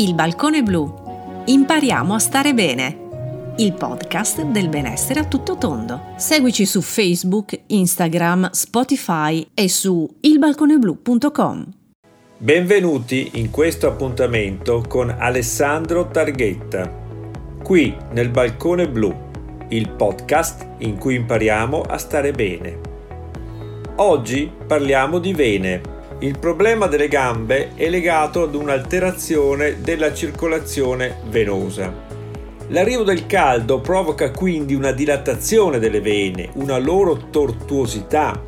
Il balcone blu. Impariamo a stare bene. Il podcast del benessere a tutto tondo. Seguici su Facebook, Instagram, Spotify e su ilbalconeblu.com. Benvenuti in questo appuntamento con Alessandro Targhetta. Qui nel Balcone Blu, il podcast in cui impariamo a stare bene. Oggi parliamo di vene il problema delle gambe è legato ad un'alterazione della circolazione venosa. L'arrivo del caldo provoca quindi una dilatazione delle vene, una loro tortuosità,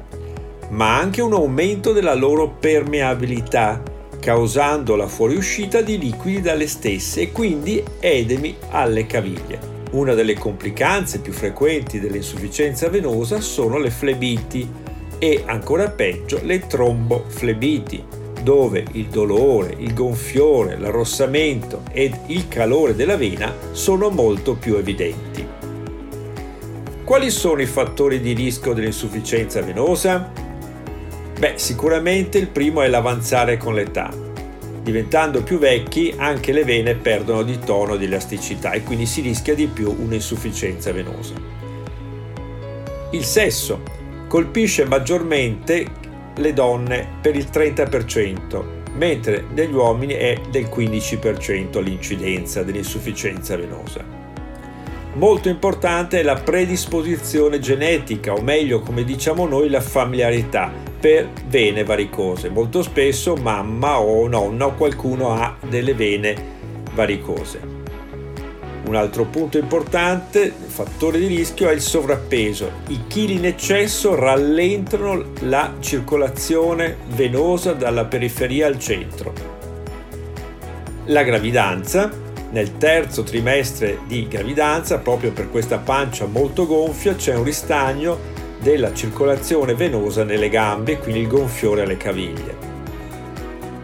ma anche un aumento della loro permeabilità, causando la fuoriuscita di liquidi dalle stesse e quindi edemi alle caviglie. Una delle complicanze più frequenti dell'insufficienza venosa sono le flebiti, e ancora peggio le tromboflebiti, dove il dolore, il gonfiore, l'arrossamento ed il calore della vena sono molto più evidenti. Quali sono i fattori di rischio dell'insufficienza venosa? Beh, sicuramente il primo è l'avanzare con l'età. Diventando più vecchi anche le vene perdono di tono di elasticità e quindi si rischia di più un'insufficienza venosa. Il sesso colpisce maggiormente le donne per il 30%, mentre negli uomini è del 15% l'incidenza dell'insufficienza venosa. Molto importante è la predisposizione genetica, o meglio, come diciamo noi, la familiarità per vene varicose. Molto spesso mamma o nonna o qualcuno ha delle vene varicose. Un altro punto importante, fattore di rischio, è il sovrappeso. I chili in eccesso rallentano la circolazione venosa dalla periferia al centro. La gravidanza. Nel terzo trimestre di gravidanza, proprio per questa pancia molto gonfia, c'è un ristagno della circolazione venosa nelle gambe, quindi il gonfiore alle caviglie.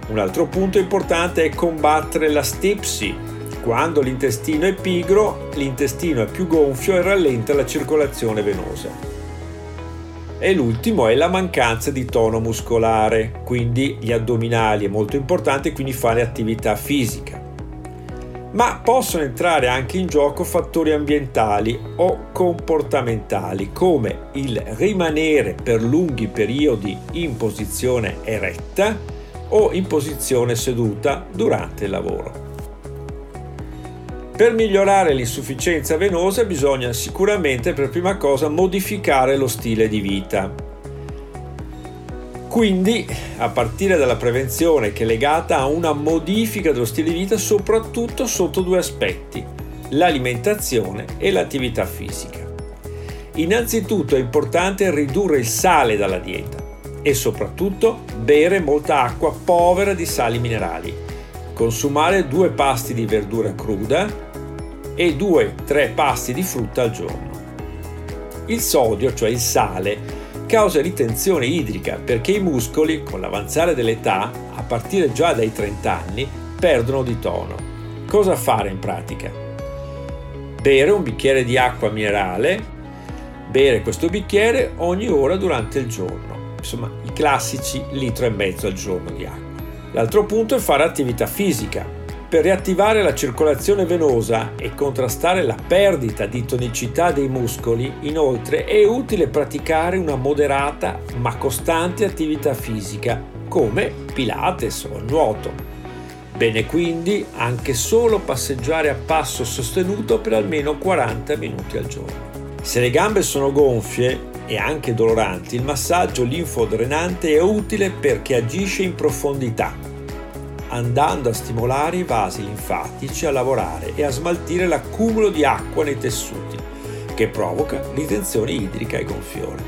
Un altro punto importante è combattere la stipsi, quando l'intestino è pigro, l'intestino è più gonfio e rallenta la circolazione venosa. E l'ultimo è la mancanza di tono muscolare, quindi gli addominali è molto importante, quindi fare attività fisica. Ma possono entrare anche in gioco fattori ambientali o comportamentali, come il rimanere per lunghi periodi in posizione eretta o in posizione seduta durante il lavoro. Per migliorare l'insufficienza venosa bisogna sicuramente per prima cosa modificare lo stile di vita. Quindi, a partire dalla prevenzione che è legata a una modifica dello stile di vita soprattutto sotto due aspetti, l'alimentazione e l'attività fisica. Innanzitutto è importante ridurre il sale dalla dieta e soprattutto bere molta acqua povera di sali minerali, consumare due pasti di verdura cruda, e 2-3 pasti di frutta al giorno. Il sodio, cioè il sale, causa ritenzione idrica perché i muscoli, con l'avanzare dell'età, a partire già dai 30 anni, perdono di tono. Cosa fare in pratica? Bere un bicchiere di acqua minerale, bere questo bicchiere ogni ora durante il giorno, insomma i classici litro e mezzo al giorno di acqua. L'altro punto è fare attività fisica, per riattivare la circolazione venosa e contrastare la perdita di tonicità dei muscoli, inoltre è utile praticare una moderata ma costante attività fisica, come Pilates o nuoto. Bene quindi anche solo passeggiare a passo sostenuto per almeno 40 minuti al giorno. Se le gambe sono gonfie e anche doloranti, il massaggio linfodrenante è utile perché agisce in profondità andando a stimolare i vasi linfatici a lavorare e a smaltire l'accumulo di acqua nei tessuti, che provoca ritenzione idrica e gonfiore.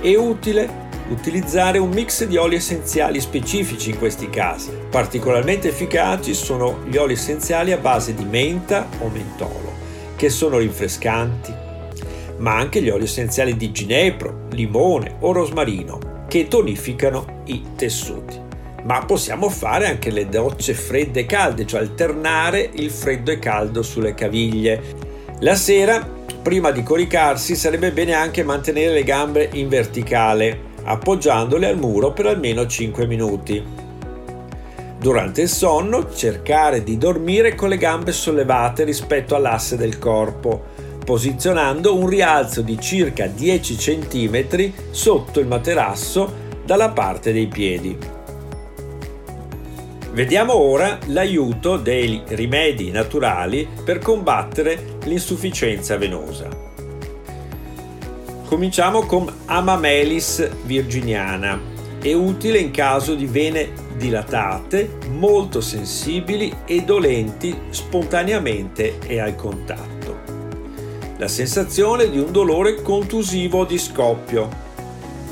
È utile utilizzare un mix di oli essenziali specifici in questi casi. Particolarmente efficaci sono gli oli essenziali a base di menta o mentolo, che sono rinfrescanti, ma anche gli oli essenziali di ginepro, limone o rosmarino, che tonificano i tessuti ma possiamo fare anche le docce fredde e calde, cioè alternare il freddo e caldo sulle caviglie. La sera, prima di coricarsi, sarebbe bene anche mantenere le gambe in verticale, appoggiandole al muro per almeno 5 minuti. Durante il sonno cercare di dormire con le gambe sollevate rispetto all'asse del corpo, posizionando un rialzo di circa 10 cm sotto il materasso dalla parte dei piedi. Vediamo ora l'aiuto dei rimedi naturali per combattere l'insufficienza venosa. Cominciamo con Amamelis virginiana. È utile in caso di vene dilatate, molto sensibili e dolenti spontaneamente e al contatto. La sensazione di un dolore contusivo di scoppio,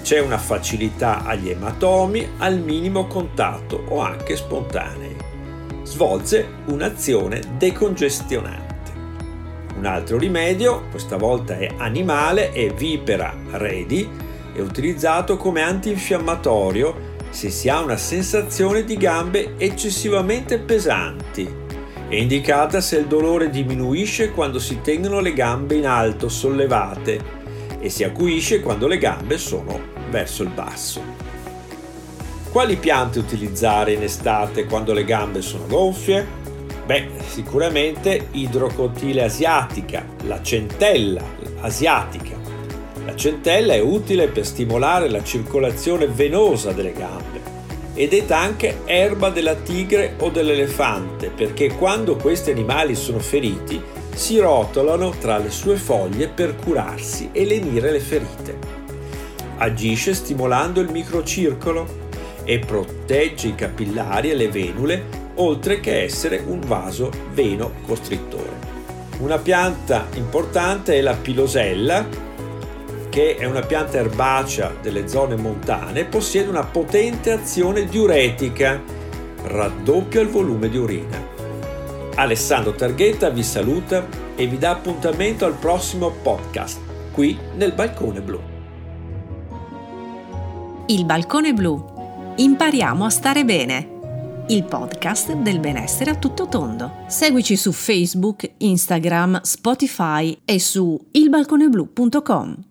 c'è una facilità agli ematomi al minimo contatto o anche spontanei. Svolge un'azione decongestionante. Un altro rimedio, questa volta è animale, è Vipera redi, è utilizzato come antinfiammatorio se si ha una sensazione di gambe eccessivamente pesanti. È indicata se il dolore diminuisce quando si tengono le gambe in alto, sollevate, e si acuisce quando le gambe sono verso il basso. Quali piante utilizzare in estate quando le gambe sono gonfie? Beh, sicuramente idrocotile asiatica, la centella asiatica. La centella è utile per stimolare la circolazione venosa delle gambe è anche erba della tigre o dell'elefante perché quando questi animali sono feriti si rotolano tra le sue foglie per curarsi e lenire le ferite agisce stimolando il microcircolo e protegge i capillari e le venule oltre che essere un vaso veno costrittore. Una pianta importante è la pilosella, che è una pianta erbacea delle zone montane, possiede una potente azione diuretica, raddoppia il volume di urina. Alessandro Targhetta vi saluta e vi dà appuntamento al prossimo podcast qui nel Balcone Blu. Il Balcone Blu. Impariamo a stare bene. Il podcast del benessere a tutto tondo. Seguici su Facebook, Instagram, Spotify e su ilbalconeblu.com.